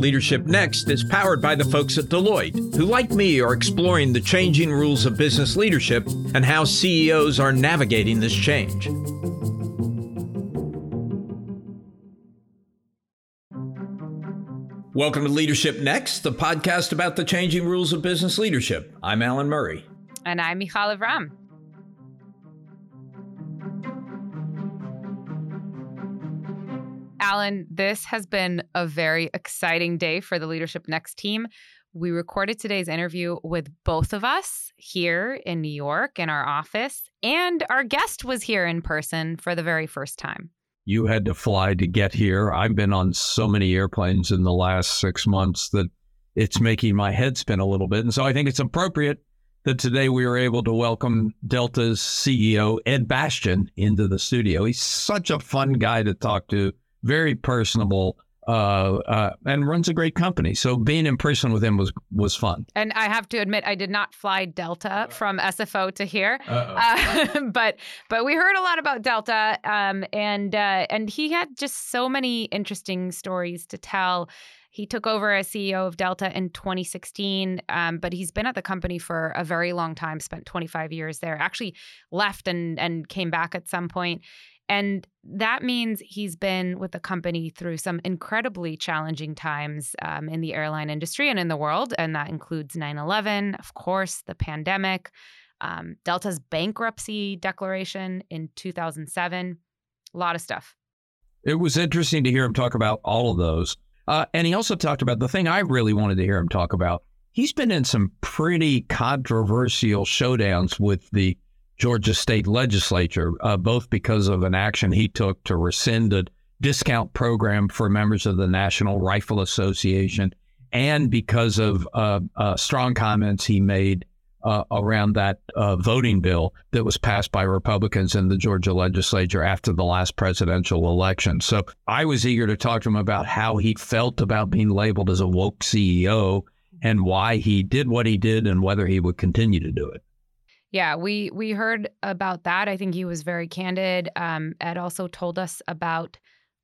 Leadership Next is powered by the folks at Deloitte, who, like me, are exploring the changing rules of business leadership and how CEOs are navigating this change. Welcome to Leadership Next, the podcast about the changing rules of business leadership. I'm Alan Murray. And I'm Michal Lev-Ram. Alan, this has been a very exciting day for the Leadership Next team. We recorded today's interview with both of us here in New York in our office, and our guest was here in person for the very first time. You had to fly to get here. I've been on so many airplanes in the last six months that it's making my head spin a little bit. And so I think it's appropriate that today we were able to welcome Delta's CEO, Ed Bastian, into the studio. He's such a fun guy to talk to very personable, uh, uh, and runs a great company. So being in person with him was was fun. And I have to admit, I did not fly Delta from SFO to here, uh, but but we heard a lot about Delta, um, and uh, and he had just so many interesting stories to tell. He took over as CEO of Delta in 2016, um, but he's been at the company for a very long time. Spent 25 years there. Actually, left and and came back at some point. And that means he's been with the company through some incredibly challenging times um, in the airline industry and in the world. And that includes 9 11, of course, the pandemic, um, Delta's bankruptcy declaration in 2007, a lot of stuff. It was interesting to hear him talk about all of those. Uh, and he also talked about the thing I really wanted to hear him talk about. He's been in some pretty controversial showdowns with the Georgia state legislature, uh, both because of an action he took to rescind a discount program for members of the National Rifle Association, and because of uh, uh, strong comments he made uh, around that uh, voting bill that was passed by Republicans in the Georgia legislature after the last presidential election. So I was eager to talk to him about how he felt about being labeled as a woke CEO and why he did what he did and whether he would continue to do it. Yeah, we we heard about that. I think he was very candid. Um, Ed also told us about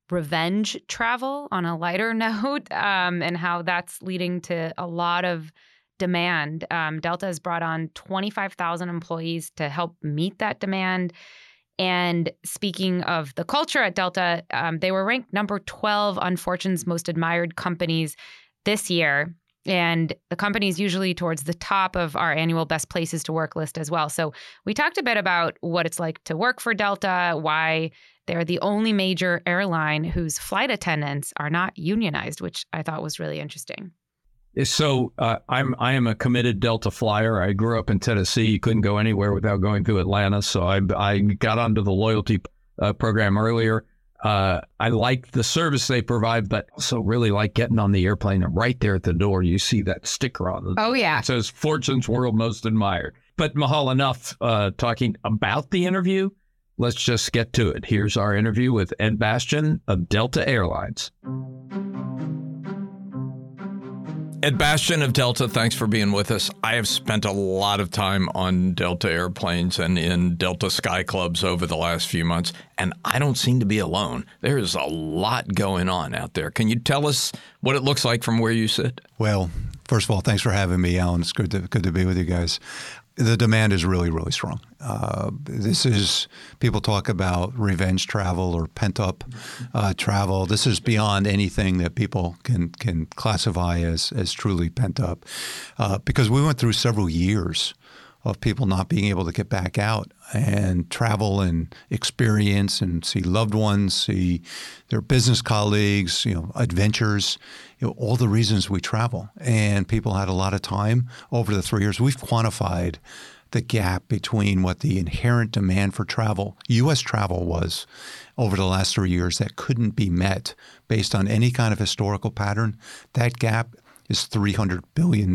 revenge travel on a lighter note, um, and how that's leading to a lot of demand. Um, Delta has brought on 25,000 employees to help meet that demand. And speaking of the culture at Delta, um, they were ranked number 12 on Fortune's most admired companies this year. And the company is usually towards the top of our annual best places to work list as well. So we talked a bit about what it's like to work for Delta, why they're the only major airline whose flight attendants are not unionized, which I thought was really interesting. So uh, I'm I am a committed Delta flyer. I grew up in Tennessee. You couldn't go anywhere without going through Atlanta. So I I got onto the loyalty uh, program earlier. Uh, I like the service they provide, but also really like getting on the airplane and right there at the door, you see that sticker on it. Oh, yeah. It says Fortune's World Most Admired. But Michal, enough uh, talking about the interview. Let's just get to it. Here's our interview with Ed Bastian of Delta Airlines. Ed Bastian of Delta, thanks for being with us. I have spent a lot of time on Delta airplanes and in Delta Sky Clubs over the last few months, and I don't seem to be alone. There is a lot going on out there. Can you tell us what it looks like from where you sit? Well, first of all, thanks for having me, Alan. It's good to good to be with you guys the demand is really, really strong. Uh, this is people talk about revenge travel or pent up uh, travel. This is beyond anything that people can can classify as as truly pent up, uh, because we went through several years of people not being able to get back out and travel and experience and see loved ones, see their business colleagues, you know, adventures, you know, all the reasons we travel. And people had a lot of time over the three years. We've quantified the gap between what the inherent demand for travel, U.S. travel was over the last three years that couldn't be met based on any kind of historical pattern. That gap is $300 billion.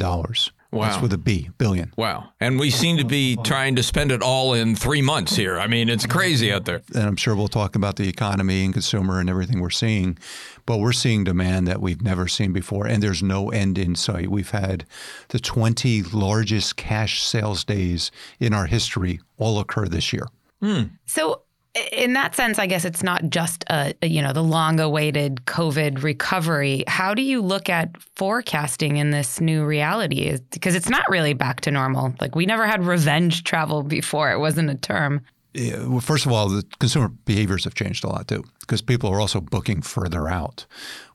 Wow. That's with a B, billion. Wow. And we seem to be trying to spend it all in three months here. I mean, it's crazy out there. And I'm sure we'll talk about the economy and consumer and everything we're seeing. But we're seeing demand that we've never seen before, and there's no end in sight. We've had the 20 largest cash sales days in our history all occur this year. Hmm. So in that sense, I guess it's not just a, you know the long-awaited COVID recovery. How do you look at forecasting in this new reality? Because it's not really back to normal. Like we never had revenge travel before; it wasn't a term. Yeah, well, first of all, the consumer behaviors have changed a lot too, because people are also booking further out.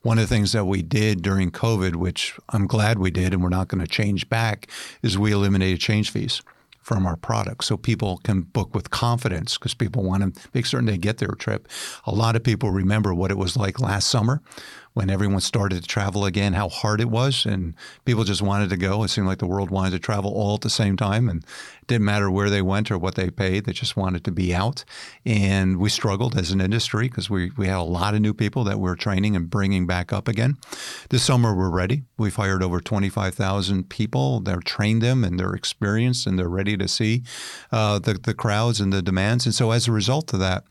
One of the things that we did during COVID, which I'm glad we did, and we're not going to change back, is we eliminated change fees from our product so people can book with confidence because people want to make certain they get their trip. A lot of people remember what it was like last summer when everyone started to travel again, how hard it was, and people just wanted to go. It seemed like the world wanted to travel all at the same time, and it didn't matter where they went or what they paid. They just wanted to be out. And we struggled as an industry because we, we had a lot of new people that we are training and bringing back up again. This summer, we're ready. We've hired over 25,000 people. They're trained them and they're experienced and they're ready to see uh, the, the crowds and the demands. And so as a result of that,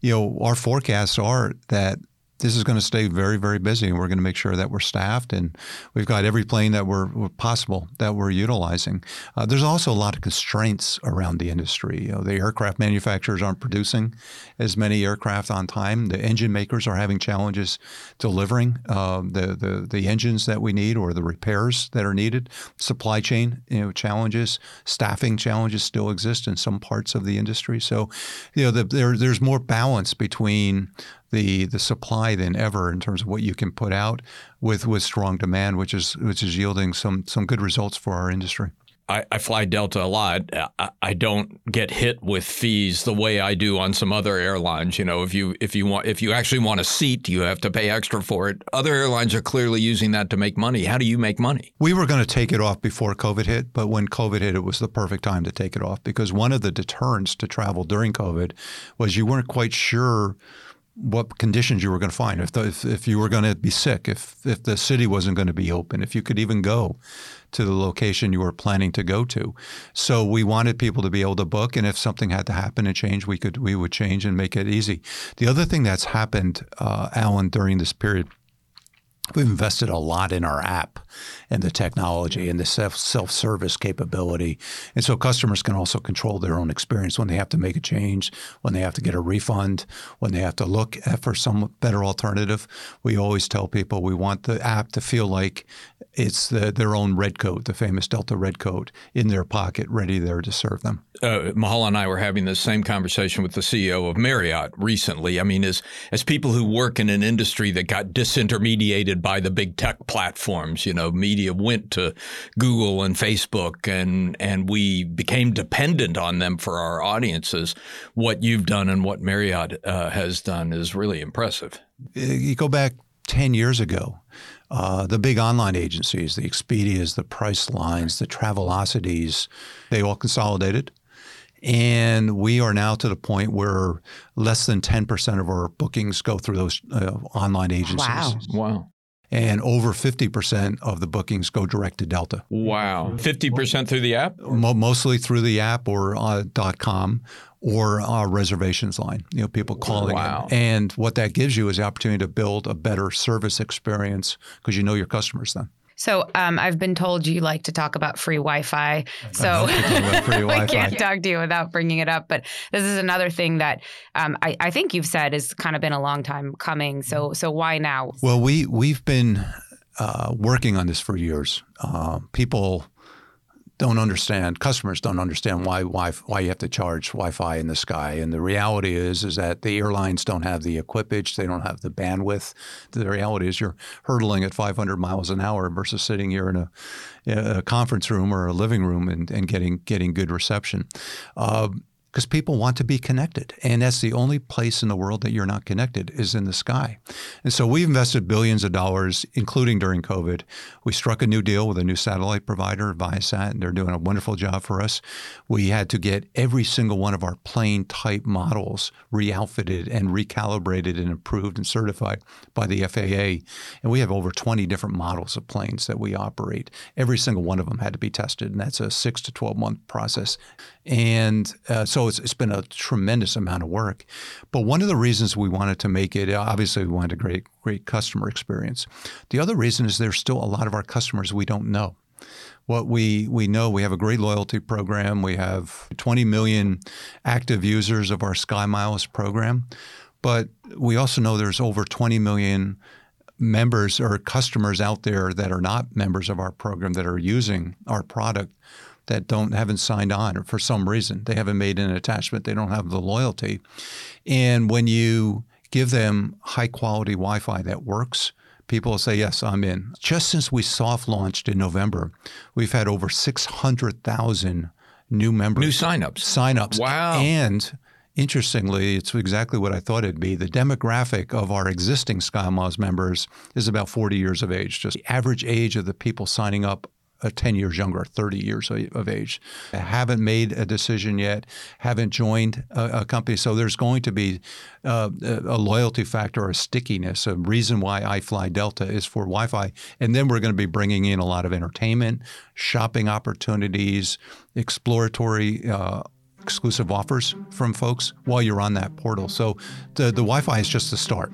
you know, our forecasts are that this is going to stay very, very busy, and we're going to make sure that we're staffed and we've got every plane that we're, we're possible that we're utilizing. Uh, there's also a lot of constraints around the industry. You know, the aircraft manufacturers aren't producing as many aircraft on time. The engine makers are having challenges delivering uh, the, the the engines that we need or the repairs that are needed. Supply chain you know challenges, staffing challenges still exist in some parts of the industry. So, you know, the, there there's more balance between the the supply than ever in terms of what you can put out with with strong demand, which is which is yielding some some good results for our industry. I, I, fly Delta a lot. I, I, don't get hit with fees the way I do on some other airlines. You know, if you if you want if you actually want a seat, you have to pay extra for it. Other airlines are clearly using that to make money. How do you make money? We were going to take it off before COVID hit, but when COVID hit, it was the perfect time to take it off because one of the deterrents to travel during COVID was you weren't quite sure what conditions you were going to find, if, the, if, if you were going to be sick, if if the city wasn't going to be open, if you could even go to the location you were planning to go to. So we wanted people to be able to book, and if something had to happen and change, we could we would change and make it easy. The other thing that's happened, uh, Alan, during this period We've invested a lot in our app and the technology and the self service capability, and so customers can also control their own experience when they have to make a change, when they have to get a refund, when they have to look for some better alternative. We always tell people we want the app to feel like it's the, their own red coat, the famous Delta red coat, in their pocket, ready there to serve them. Uh, Michal and I were having the same conversation with the CEO of Marriott recently. I mean, as as people who work in an industry that got disintermediated by the big tech platforms. You know, media went to Google and Facebook, and and we became dependent on them for our audiences. What you've done and what Marriott uh, has done is really impressive. You go back ten years ago. Uh, the big online agencies, the Expedias, the Pricelines, the Travelocities, they all consolidated. And we are now to the point where less than 10% of our bookings go through those uh, online agencies. Wow. Wow and over 50% of the bookings go direct to Delta. Wow. 50% through the app? Mostly through the app or uh, .com or our reservations line, you know, people calling wow. in. And what that gives you is the opportunity to build a better service experience because you know your customers then. So um, I've been told you like to talk about free Wi-Fi. So free we can't talk to you without bringing it up. But this is another thing that um, I, I, think you've said has kind of been a long time coming. So so why now? Well, we we've been uh, working on this for years. Uh, people don't understand customers don't understand why why why you have to charge Wi-Fi in the sky. And the reality is is that the airlines don't have the equipage, they don't have the bandwidth. The reality is you're hurtling at 500 miles an hour versus sitting here in a, a conference room or a living room and, and getting getting good reception. Uh, because people want to be connected. And that's the only place in the world that you're not connected is in the sky. And so we invested billions of dollars, including during COVID. We struck a new deal with a new satellite provider, Viasat, and they're doing a wonderful job for us. We had to get every single one of our plane type models re-outfitted and recalibrated and approved and certified by the FAA. And we have over 20 different models of planes that we operate. Every single one of them had to be tested, and that's a six to 12 month process. And uh, so it's, it's been a tremendous amount of work. But one of the reasons we wanted to make it, obviously, we wanted a great, great customer experience. The other reason is there's still a lot of our customers we don't know. What we, we know, we have a great loyalty program. We have 20 million active users of our SkyMiles program. But we also know there's over 20 million members or customers out there that are not members of our program that are using our product that don't haven't signed on or for some reason they haven't made an attachment they don't have the loyalty and when you give them high quality wi-fi that works people will say yes i'm in just since we soft launched in november we've had over 600000 new members New signups. signups Wow. and Interestingly, it's exactly what I thought it'd be. The demographic of our existing SkyMiles members is about 40 years of age. Just the average age of the people signing up 10 years younger, 30 years of age. Haven't made a decision yet, haven't joined a, a company. So there's going to be uh, a loyalty factor, a stickiness, a reason why I fly Delta is for Wi Fi. And then we're going to be bringing in a lot of entertainment, shopping opportunities, exploratory. Uh, exclusive offers from folks while you're on that portal. So the, the Wi Fi is just the start.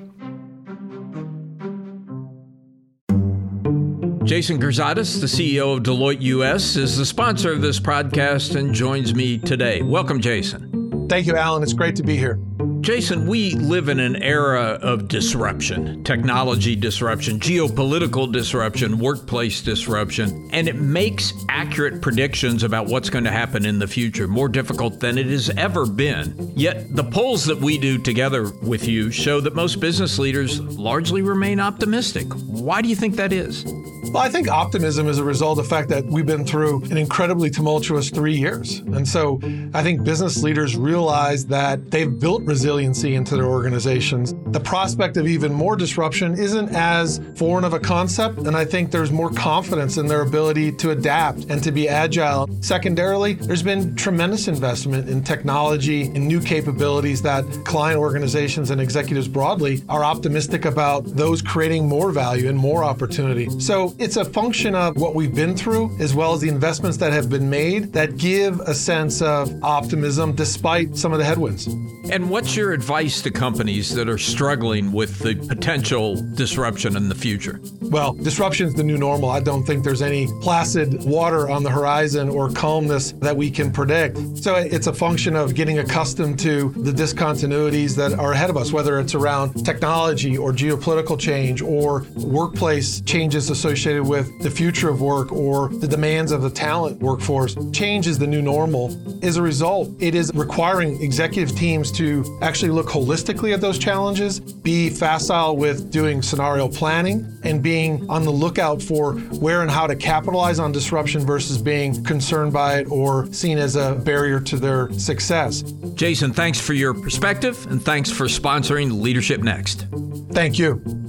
Jason Girzadas, the CEO of Deloitte US, is the sponsor of this podcast and joins me today. Welcome, Jason. Thank you, Alan. It's great to be here. Jason, we live in an era of disruption, technology disruption, geopolitical disruption, workplace disruption, and it makes accurate predictions about what's going to happen in the future more difficult than it has ever been. Yet the polls that we do together with you show that most business leaders largely remain optimistic. Why do you think that is? Well, I think optimism is a result of the fact that we've been through an incredibly tumultuous three years. And so I think business leaders realize that they've built resiliency into their organizations. The prospect of even more disruption isn't as foreign of a concept. And I think there's more confidence in their ability to adapt and to be agile. Secondarily, there's been tremendous investment in technology and new capabilities that client organizations and executives broadly are optimistic about those creating more value and more opportunity. So it's a function of what we've been through as well as the investments that have been made that give a sense of optimism despite some of the headwinds. And what's your advice to companies that are struggling with the potential disruption in the future? Well, disruption is the new normal. I don't think there's any placid water on the horizon or calmness that we can predict. So it's a function of getting accustomed to the discontinuities that are ahead of us, whether it's around technology or geopolitical change or workplace changes associated with the future of work or the demands of the talent workforce. Change is the new normal. As a result, it is requiring executive teams to actually look holistically at those challenges, be facile with doing scenario planning, and being on the lookout for where and how to capitalize on disruption versus being concerned by it or seen as a barrier to their success. Jason, thanks for your perspective and thanks for sponsoring Leadership Next. Thank you.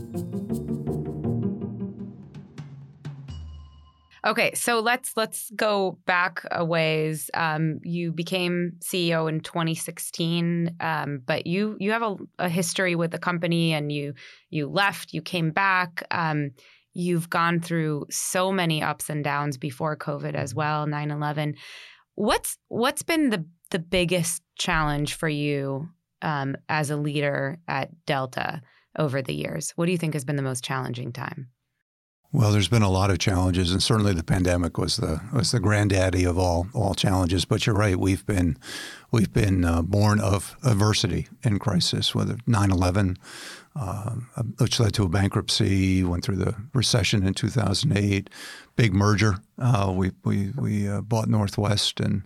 Okay, so let's let's go back a ways. Um, you became CEO in 2016, um, but you you have a, a, history with the company, and you you left, you came back. Um, you've gone through so many ups and downs before COVID as well, 9/11. What's what's been the the biggest challenge for you um, as a leader at Delta over the years? What do you think has been the most challenging time? Well, there's been a lot of challenges, and certainly the pandemic was the was the granddaddy of all all challenges. But you're right, we've been we've been uh, born of adversity and crisis, whether 9/11, uh, which led to a bankruptcy, went through the recession in 2008, big merger. Uh, we we we uh, bought Northwest and,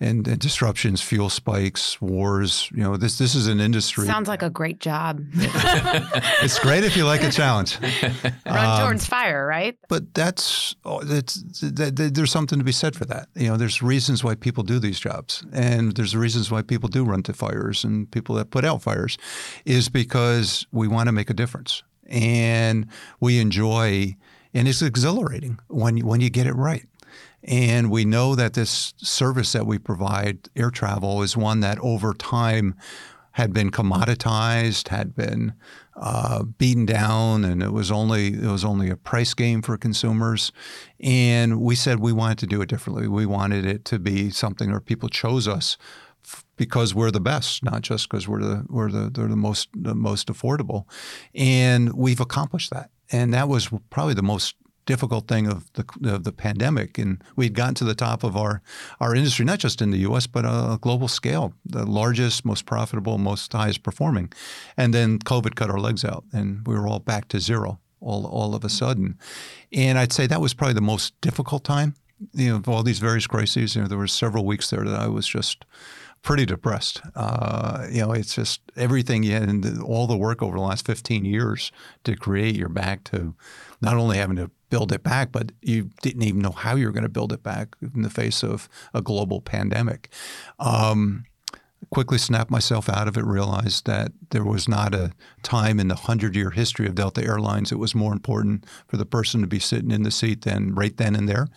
and, and disruptions, fuel spikes, wars. You know, this this is an industry. Sounds like a great job. it's great if you like a challenge. Run um, towards fire, right? But that's it's that, that, there's something to be said for that. You know, there's reasons why people do these jobs, and there's reasons why people do run to fires and people that put out fires, is because we want to make a difference and we enjoy and it's exhilarating when you, when you get it right. And we know that this service that we provide, air travel, is one that over time had been commoditized, had been uh, beaten down, and it was only it was only a price game for consumers. And we said we wanted to do it differently. We wanted it to be something where people chose us because we're the best, not just because we're the we're the, they're the most the most affordable, and we've accomplished that. And that was probably the most difficult thing of the of the pandemic, and we'd gotten to the top of our our industry, not just in the U.S. but a global scale, the largest, most profitable, most highest performing, and then COVID cut our legs out, and we were all back to zero all all of a sudden, and I'd say that was probably the most difficult time. You know, of all these various crises, you know, there were several weeks there that I was just pretty depressed. Uh, you know, it's just everything you had and all the work over the last 15 years to create your back to not only having to build it back, but you didn't even know how you were going to build it back in the face of a global pandemic. Um, quickly snapped myself out of it, realized that there was not a time in the 100 year history of Delta Airlines it was more important for the person to be sitting in the seat than right then and there.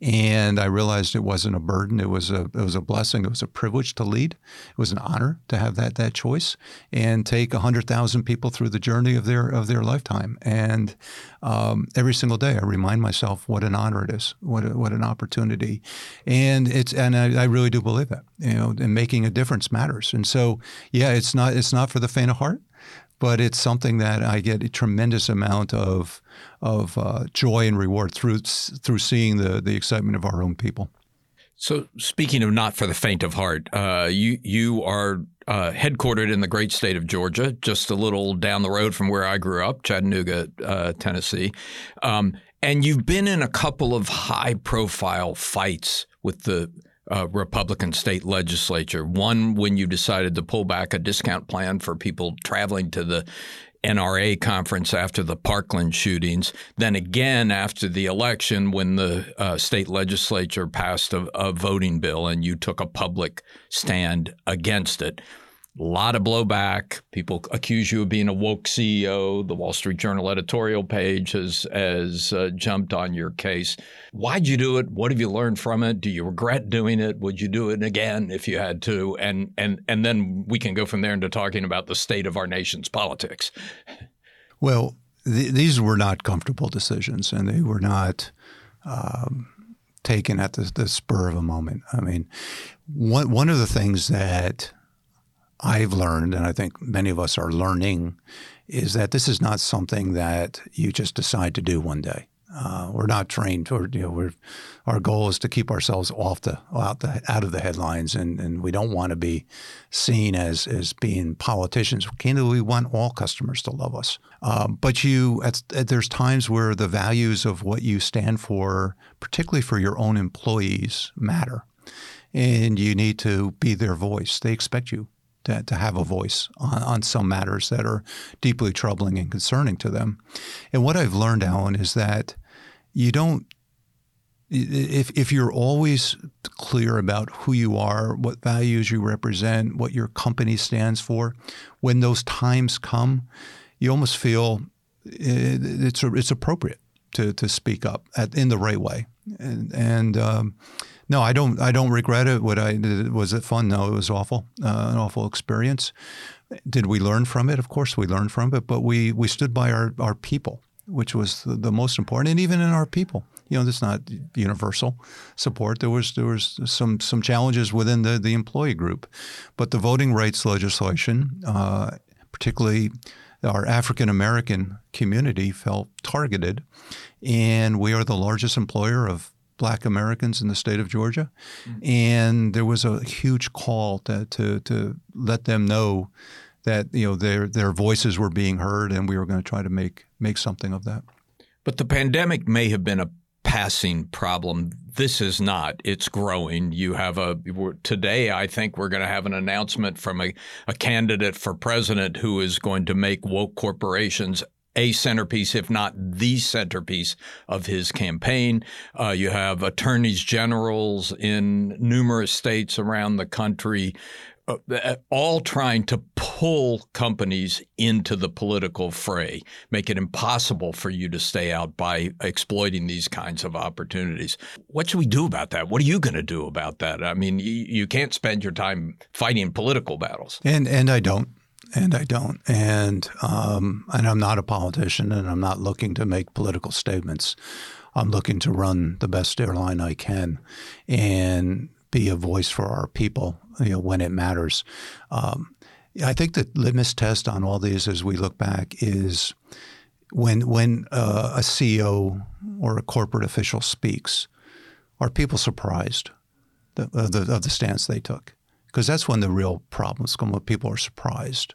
And I realized it wasn't a burden, it was a, it was a blessing, it was a privilege to lead. It was an honor to have that, that choice and take 100,000 people through the journey of their, of their lifetime. And um, every single day I remind myself what an honor it is, what, a, what an opportunity. And, it's, and I, I really do believe that, you know, and making a difference matters. And so, yeah, it's not it's not for the faint of heart, but it's something that I get a tremendous amount of of uh, joy and reward through through seeing the the excitement of our own people. So, speaking of not for the faint of heart, uh, you you are uh, headquartered in the great state of Georgia, just a little down the road from where I grew up, Chattanooga, uh, Tennessee, um, and you've been in a couple of high profile fights with the uh, Republican state legislature. One, when you decided to pull back a discount plan for people traveling to the NRA conference after the Parkland shootings. Then again after the election, when the uh, state legislature passed a, a voting bill and you took a public stand against it a lot of blowback. People accuse you of being a woke CEO. The Wall Street Journal editorial page has has uh, jumped on your case. Why'd you do it? What have you learned from it? Do you regret doing it? Would you do it again if you had to? And and and then we can go from there into talking about the state of our nation's politics. Well, th- these were not comfortable decisions, and they were not. Um, taken at the, the spur of a moment. I mean, one one of the things that I've learned, and I think many of us are learning, is that this is not something that you just decide to do one day. Uh, we're not trained, or you know, our goal is to keep ourselves off the out the out of the headlines, and, and we don't want to be seen as as being politicians. Candidly, we want all customers to love us, um, but you at, at, there's times where the values of what you stand for, particularly for your own employees, matter, and you need to be their voice. They expect you to, to have a voice on, on some matters that are deeply troubling and concerning to them. And what I've learned, Alan, is that you don't if if you're always clear about who you are, what values you represent, what your company stands for, when those times come, you almost feel it's it's appropriate to to speak up at, in the right way, and and um, no, I don't. I don't regret it. What I did was it fun? No, it was awful. Uh, an awful experience. Did we learn from it? Of course, we learned from it. But we we stood by our our people, which was the, the most important. And even in our people, you know, is not universal support. There was there was some some challenges within the the employee group, but the voting rights legislation, uh, particularly our African American community, felt targeted, and we are the largest employer of black Americans in the state of Georgia. Mm-hmm. And there was a huge call to, to, to let them know that you know their their voices were being heard and we were going to try to make make something of that. But the pandemic may have been a passing problem. This is not. It's growing. You have a today. I think we're going to have an announcement from a, a candidate for president who is going to make woke corporations a centerpiece, if not the centerpiece of his campaign. Uh, you have attorneys generals in numerous states around the country. Uh, uh, all trying to pull companies into the political fray, make it impossible for you to stay out by exploiting these kinds of opportunities. What should we do about that? What are you going to do about that? I mean, you, you can't spend your time fighting political battles. And and I don't and I don't. And um, and I'm not a politician, and I'm not looking to make political statements. I'm looking to run the best airline I can, and be a voice for our people. You know, when it matters. Um, I think the litmus test on all these, as we look back, is when when uh, a CEO or a corporate official speaks, are people surprised of the, of the stance they took? Because that's when the real problems come when people are surprised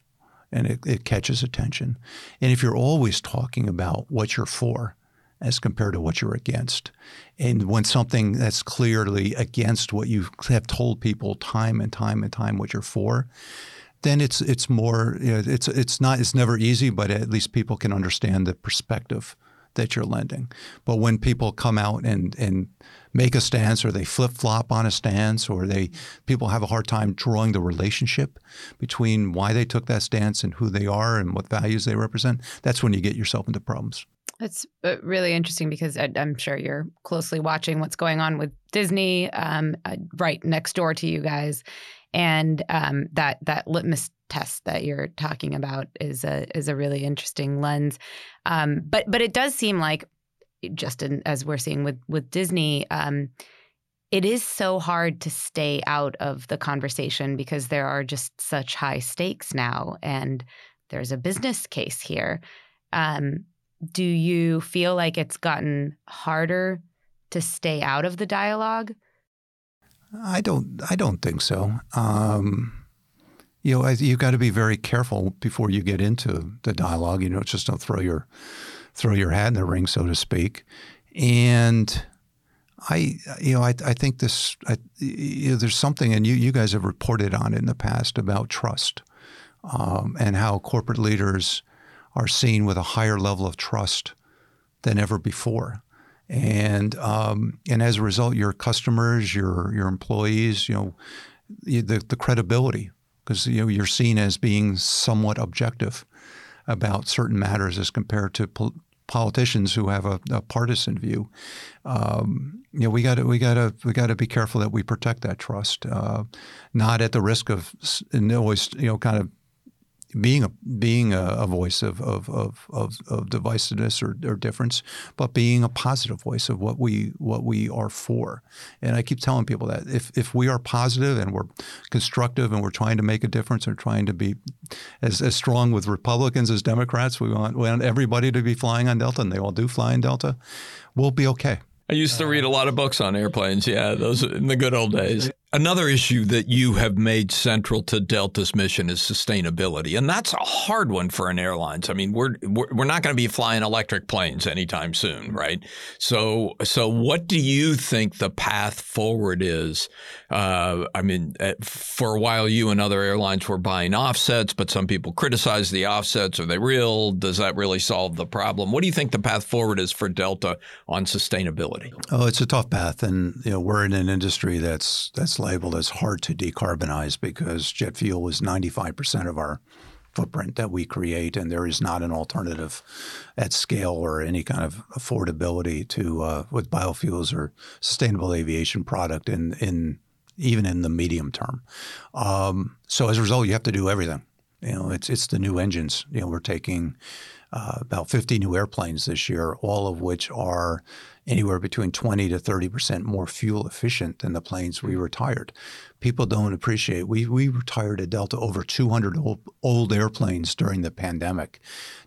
and it, it catches attention. And if you're always talking about what you're for as compared to what you're against, and when something that's clearly against what you have told people time and time and time what you're for, then it's it's more you know, it's it's not it's never easy, but at least people can understand the perspective that you're lending. But when people come out and and make a stance or they flip flop on a stance or they people have a hard time drawing the relationship between why they took that stance and who they are and what values they represent, that's when you get yourself into problems. It's uh, really interesting because I'm sure you're closely watching what's going on with Disney, um, uh, right next door to you guys, and um, that that litmus test that you're talking about is a is a really interesting lens. Um, but but it does seem like just in, as we're seeing with with Disney, um, it is so hard to stay out of the conversation because there are just such high stakes now, and there's a business case here. Um, do you feel like it's gotten harder to stay out of the dialogue? I don't. I don't think so. Um, you know, you've got to be very careful before you get into the dialogue. You know, just don't throw your throw your hat in the ring, so to speak. And I, you know, I, I think this. I, you know, there's something, and you you guys have reported on in the past about trust, um, and how corporate leaders are seen with a higher level of trust than ever before and um, and as a result, your customers, your your employees, you know, the the credibility because you know you're seen as being somewhat objective about certain matters as compared to pol- politicians who have a, a partisan view. Um, you know, we got to we got to we got to be careful that we protect that trust, uh, not at the risk of always you know kind of being a being a, a voice of of, of, of, of divisiveness or, or, difference, but being a positive voice of what we what we are for. And I keep telling people that if if we are positive and we're constructive and we're trying to make a difference and trying to be as, as strong with Republicans as Democrats, we want, we want everybody to be flying on Delta, and they all do fly in Delta. We'll be okay. I used to read a lot of books on airplanes. Yeah, those in the good old days. Another issue that you have made central to Delta's mission is sustainability, and that's a hard one for an airlines. I mean, we're we're, not going to be flying electric planes anytime soon, right? So, so what do you think the path forward is? Uh, I mean, uh, for a while, you and other airlines were buying offsets, but some people criticize the offsets. Are they real? Does that really solve the problem? What do you think the path forward is for Delta on sustainability? Oh, it's a tough path, and you know, we're in an industry that's that's labeled as hard to decarbonize because jet fuel is 95% of our footprint that we create, and there is not an alternative at scale or any kind of affordability to uh, with biofuels or sustainable aviation product in in even in the medium term. Um, so as a result, you have to do everything. You know, it's it's the new engines. You know, we're taking uh, about 50 new airplanes this year, all of which are anywhere between 20 to 30 percent more fuel efficient than the planes we retired. People don't appreciate. We we retired at Delta over 200 old, old airplanes during the pandemic.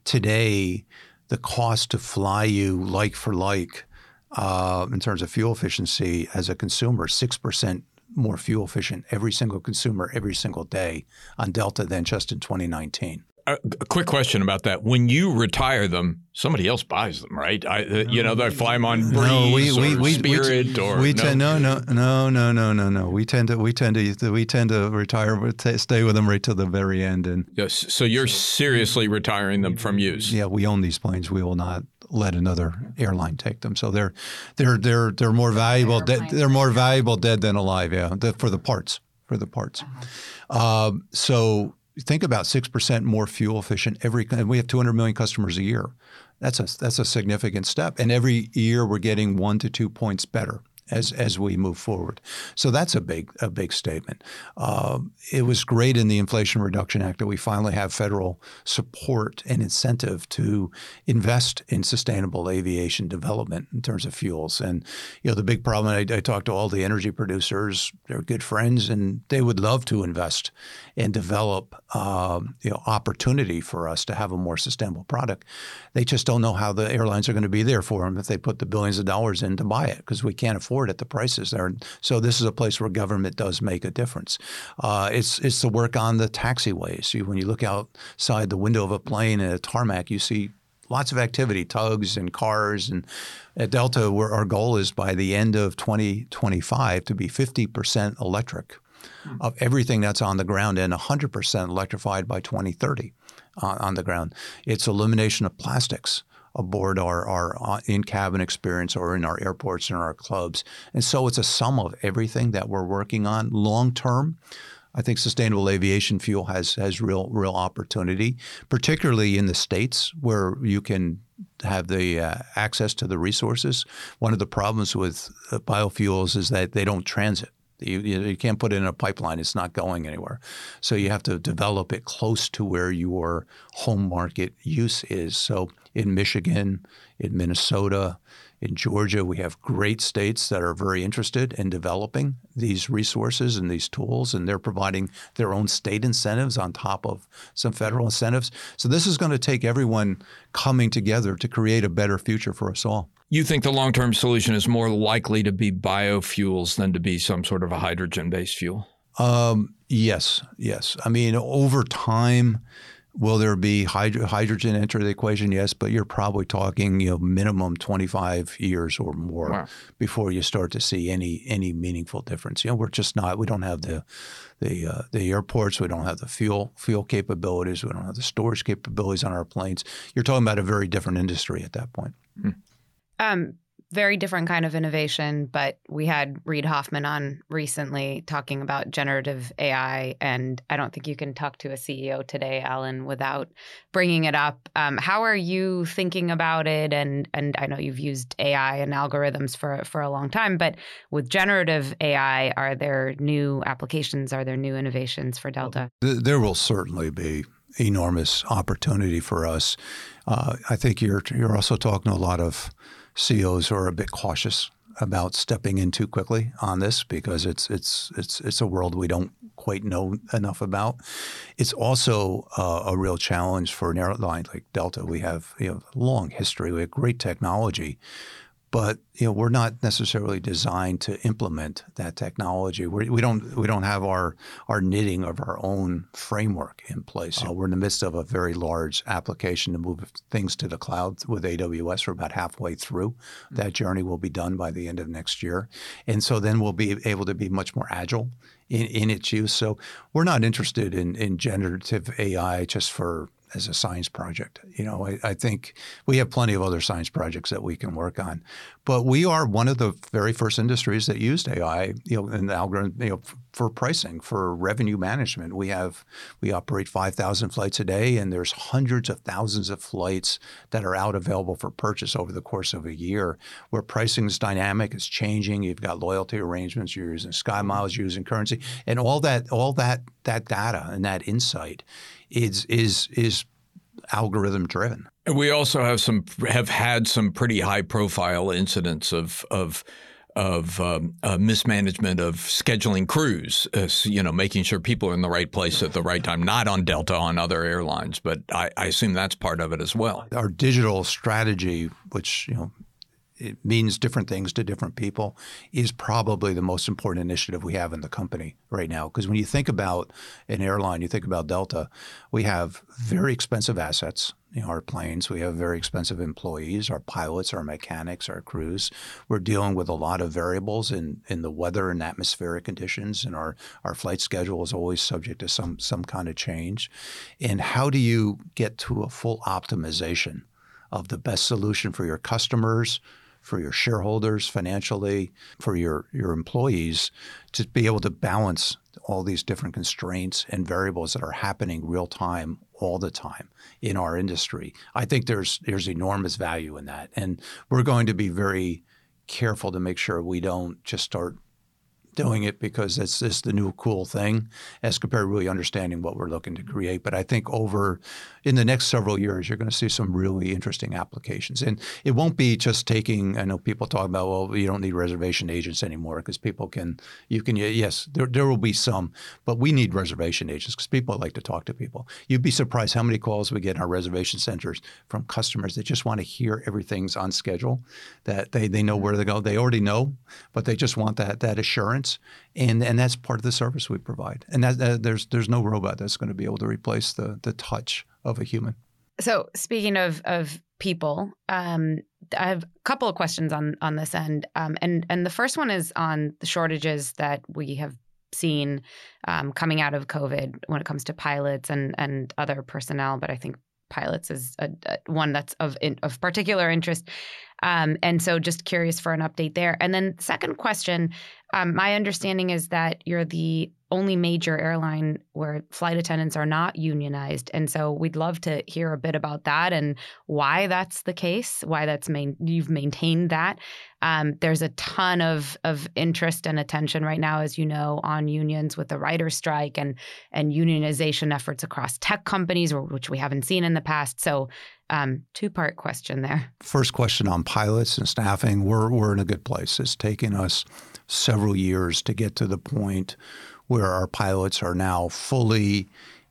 Today, the cost to fly you like for like uh, in terms of fuel efficiency as a consumer, six percent more fuel efficient every single consumer every single day on Delta than just in 2019 a, quick question about that. When you retire them, somebody else buys them, right? I, uh, you know, they fly them on Breeze no, we, we, or we, Spirit we, or we no? Tend, no, no, no, no, no, no, no. We tend to we tend to we tend to retire, stay with them right to the very end. And yes, so you're seriously retiring them from use. Yeah, we own these planes. We will not let another airline take them. So they're they're they're they're more valuable. Dead, they're more valuable dead than alive. Yeah, the, for the parts for the parts. Uh-huh. Um, so think about 6% more fuel efficient every and we have 200 million customers a year that's a that's a significant step and every year we're getting 1 to 2 points better as as we move forward. So that's a big a big statement. Um, it was great in the Inflation Reduction Act that we finally have federal support and incentive to invest in sustainable aviation development in terms of fuels. And you know the big problem. I, I talked to all the energy producers; they're good friends, and they would love to invest and develop um, you know opportunity for us to have a more sustainable product. They just don't know how the airlines are going to be there for them if they put the billions of dollars in to buy it because we can't afford it. the prices there. So this is a place where government does make a difference. Uh, it's it's the work on the taxiways. You, when you look outside the window of a plane at a tarmac, you see lots of activity, tugs and cars. And at Delta, our goal is by the end of 2025 to be 50% electric of everything that's on the ground and 100% electrified by 2030 uh, on the ground. It's elimination of plastics aboard our, our uh, in cabin experience or in our airports and our clubs. And so it's a sum of everything that we're working on long term. I think sustainable aviation fuel has has real real opportunity, particularly in the states where you can have the uh, access to the resources. One of the problems with uh, biofuels is that they don't transit. You, you, can't put it in a pipeline; it's not going anywhere. So you have to develop it close to where your home market use is. So in Michigan, in Minnesota, in Georgia, we have great states that are very interested in developing these resources and these tools, and they're providing their own state incentives on top of some federal incentives. So this is going to take everyone coming together to create a better future for us all. You think the long term solution is more likely to be biofuels than to be some sort of a hydrogen based fuel? Um, yes, yes. I mean, over time, Will there be hydro- hydrogen enter the equation? Yes, but you're probably talking you know minimum 25 years or more wow. before you start to see any any meaningful difference. You know, we're just not. We don't have the the uh, the airports. We don't have the fuel fuel capabilities. We don't have the storage capabilities on our planes. You're talking about a very different industry at that point. Hmm. Um, very different kind of innovation, but we had Reid Hoffman on recently talking about generative AI, and I don't think you can talk to a CEO today, Alan, without bringing it up. Um, how are you thinking about it? And and I know you've used AI and algorithms for for a long time, but with generative AI, are there new applications? Are there new innovations for Delta? There will certainly be enormous opportunity for us. Uh, I think you're you're also talking a lot of CEOs are a bit cautious about stepping in too quickly on this because it's it's it's it's a world we don't quite know enough about. It's also uh, a real challenge for an airline like Delta. We have you know long history, we have great technology, but you know we're not necessarily designed to implement that technology. We're, we don't, we don't have our our knitting of our own framework in place. Uh, we're in the midst of a very large application to move things to the cloud with AWS. We're about halfway through. Mm-hmm. That journey will be done by the end of next year, and so then we'll be able to be much more agile in, in its use. So we're not interested in, in generative AI just for as a science project. You know, I, I, think we have plenty of other science projects that we can work on, but we are one of the very first industries that used AI, you know, in the algorithm, you know, for pricing, for revenue management. We have we operate five thousand flights a day, and there's hundreds of thousands of flights that are out available for purchase over the course of a year, where pricing is dynamic, it's changing. You've got loyalty arrangements, you're using SkyMiles, you're using currency, and all that all that that data and that insight is is is algorithm driven. And we also have some have had some pretty high profile incidents of of of um, uh, mismanagement of scheduling crews, uh, you know, making sure people are in the right place at the right time, not on Delta, on other airlines. But I, I assume that's part of it as well. Our digital strategy, which you know it means different things to different people is probably the most important initiative we have in the company right now. Because when you think about an airline, you think about Delta, we have very expensive assets. You know, our planes, we have very expensive employees, our pilots, our mechanics, our crews. We're dealing with a lot of variables in, in the weather and atmospheric conditions, and our, our flight schedule is always subject to some some kind of change. And how do you get to a full optimization of the best solution for your customers, for your shareholders financially, for your, your employees to be able to balance all these different constraints and variables that are happening real time all the time in our industry. I think there's there's enormous value in that. And we're going to be very careful to make sure we don't just start doing it because it's just the new cool thing as compared to really understanding what we're looking to create. But I think over in the next several years, you're going to see some really interesting applications. And it won't be just taking, I know people talk about, well, you don't need reservation agents anymore because people can, you can, yes, there, there will be some, but we need reservation agents because people like to talk to people. You'd be surprised how many calls we get in our reservation centers from customers that just want to hear everything's on schedule, that they, they know where to go. They already know, but they just want that, that assurance. And, and that's part of the service we provide. And that, that there's, there's no robot that's going to be able to replace the, the touch of a human. So speaking of of people, um, I have a couple of questions on on this end, um, and and the first one is on the shortages that we have seen um, coming out of COVID when it comes to pilots and and other personnel. But I think pilots is a, a one that's of in, of particular interest. Um, and so, just curious for an update there. And then, second question um, my understanding is that you're the only major airline where flight attendants are not unionized. And so we'd love to hear a bit about that and why that's the case, why that's main, you've maintained that. Um, there's a ton of of interest and attention right now, as you know, on unions with the writer's strike and and unionization efforts across tech companies, which we haven't seen in the past. So um, two part question there. First question on pilots and staffing. We're, we're in a good place. It's taken us several years to get to the point where our pilots are now fully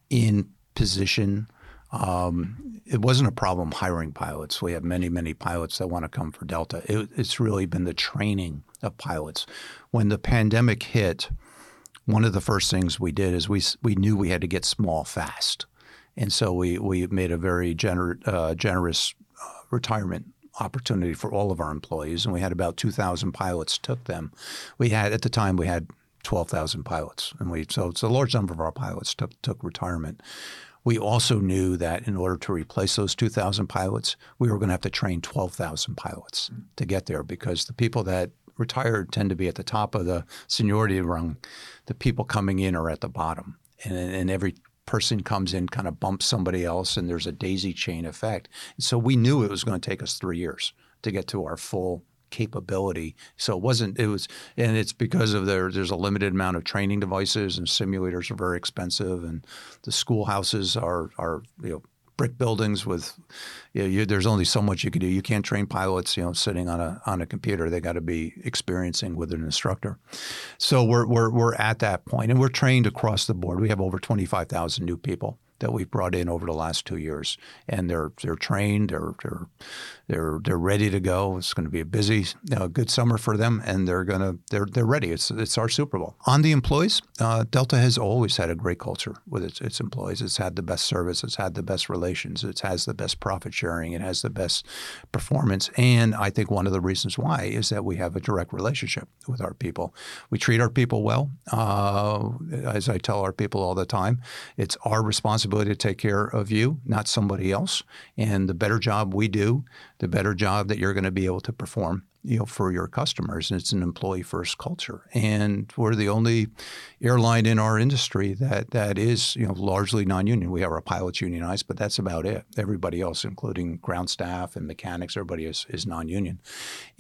in position. Um, it wasn't a problem hiring pilots. We have many, many pilots that want to come for Delta. It, it's really been the training of pilots. When the pandemic hit, one of the first things we did is we we knew we had to get small fast. And so we, we made a very gener- uh, generous uh, retirement opportunity for all of our employees, and we had about 2,000 pilots took them. We had at the time we had 12,000 pilots, and we so it's a large number of our pilots took took retirement. We also knew that in order to replace those 2,000 pilots, we were going to have to train 12,000 pilots mm-hmm. to get there because the people that retired tend to be at the top of the seniority rung. The people coming in are at the bottom. And, and every person comes in, kind of bumps somebody else, and there's a daisy chain effect. So we knew it was going to take us three years to get to our full capability. So it wasn't. It was, and it's because of there. There's a limited amount of training devices, and simulators are very expensive, and the schoolhouses are are you know brick buildings with you know, you, there's only so much you can do. You can't train pilots, you know, sitting on a on a computer. They got to be experiencing with an instructor. So we're we're we're at that point, and we're trained across the board. We have over 25,000 new people that we've brought in over the last two years, and they're they're trained, they're they're they're they're ready to go. It's going to be a busy, you know, good summer for them, and they're gonna they're they're ready. It's it's our Super Bowl. On the employees, uh, Delta has always had a great culture with its its employees. It's had the best service. It's had the best relations. It has the best profit sharing. It has the best performance. And I think one of the reasons why is that we have a direct relationship with our people. We treat our people well. Uh, as I tell our people all the time, it's our responsibility to take care of you, not somebody else. And the better job we do, the better job that you're going to be able to perform you know, for your customers. And it's an employee first culture. And we're the only airline in our industry that that is, you know, largely non-union. We have our pilots unionized, but that's about it. Everybody else, including ground staff and mechanics, everybody is, is non-union.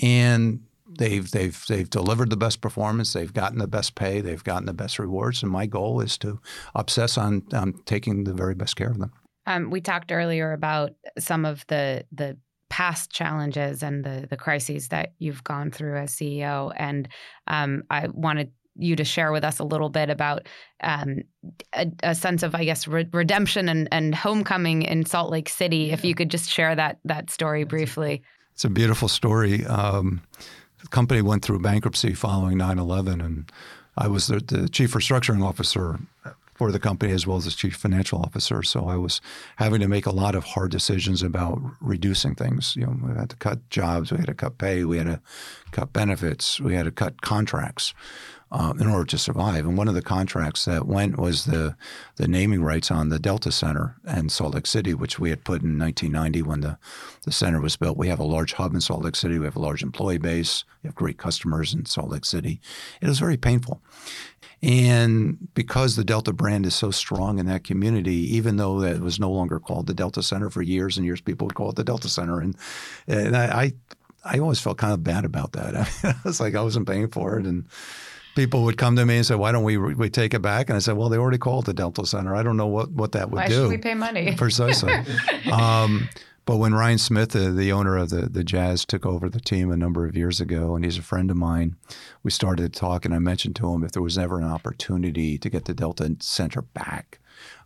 And they've they've they've delivered the best performance. They've gotten the best pay. They've gotten the best rewards. And my goal is to obsess on um, taking the very best care of them. Um, we talked earlier about some of the the past challenges and the the crises that you've gone through as CEO, and um, I wanted you to share with us a little bit about um, a, a, sense of, I guess, re- redemption and, and homecoming in Salt Lake City. Yeah. If you could just share that that story briefly. It's a beautiful story. Um, the company went through bankruptcy following 9/11, and I was the, the chief restructuring officer for the company as well as the chief financial officer. So I was having to make a lot of hard decisions about reducing things. You know, we had to cut jobs, we had to cut pay, we had to cut benefits, we had to cut contracts. Uh, in order to survive. And one of the contracts that went was the the naming rights on the Delta Center in Salt Lake City, which we had put in 1990 when the, the center was built. We have a large hub in Salt Lake City. We have a large employee base. We have great customers in Salt Lake City. It was very painful. And because the Delta brand is so strong in that community, even though it was no longer called the Delta Center for years and years, people would call it the Delta Center. And, and I, I I always felt kind of bad about that. I, mean, I was like, I wasn't paying for it. And people would come to me and say, why don't we, we take it back? And I said, well, they already called the Delta Center. I don't know what, what that would Why do. should we pay money? Precisely. um, but when Ryan Smith, the, the owner of the, the Jazz, took over the team a number of years ago, and he's a friend of mine, we started to talk, and I mentioned to him if there was ever an opportunity to get the Delta Center back,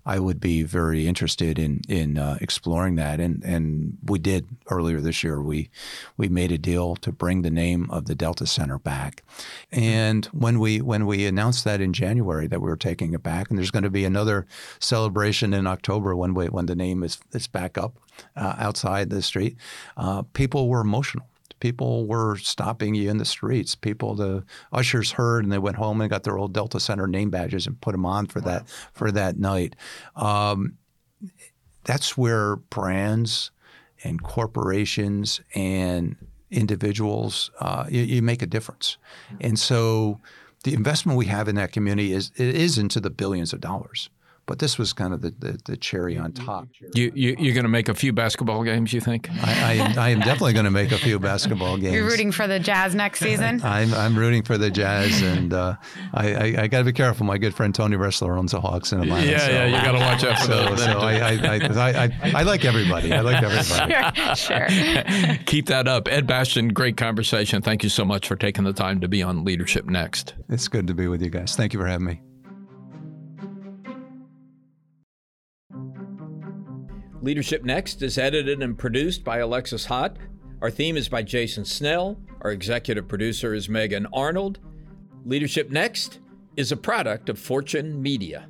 I would be very interested in in uh, exploring that, and and we did earlier this year. We we made a deal to bring the name of the Delta Center back, and when we when we announced that in January that we were taking it back, and there's going to be another celebration in October when we, when the name is is back up uh, outside the street, uh, people were emotional people were stopping you in the streets. People, the ushers heard, and they went home and got their old Delta Center name badges and put them on for wow. that for that night. Um, that's where brands and corporations and individuals uh, you, you, make a difference. And so, the investment we have in that community is it is into the billions of dollars. But this was kind of the, the, the cherry on top. You, you, you're going to make a few basketball games, you think? I, I, I am definitely going to make a few basketball games. You're rooting for the Jazz next season? I'm, I'm rooting for the Jazz, and uh, I, I, I got to be careful. My good friend Tony Ressler owns the Hawks in Atlanta. Yeah, so, yeah, you got to watch out for so, So I, I, I, I, I, like everybody. I like everybody. sure, sure. Keep that up. Ed Bastian, great conversation. Thank you so much for taking the time to be on Leadership Next. It's good to be with you guys. Thank you for having me. Leadership Next is edited and produced by Alexis Haut. Our theme is by Jason Snell. Our executive producer is Megan Arnold. Leadership Next is a product of Fortune Media.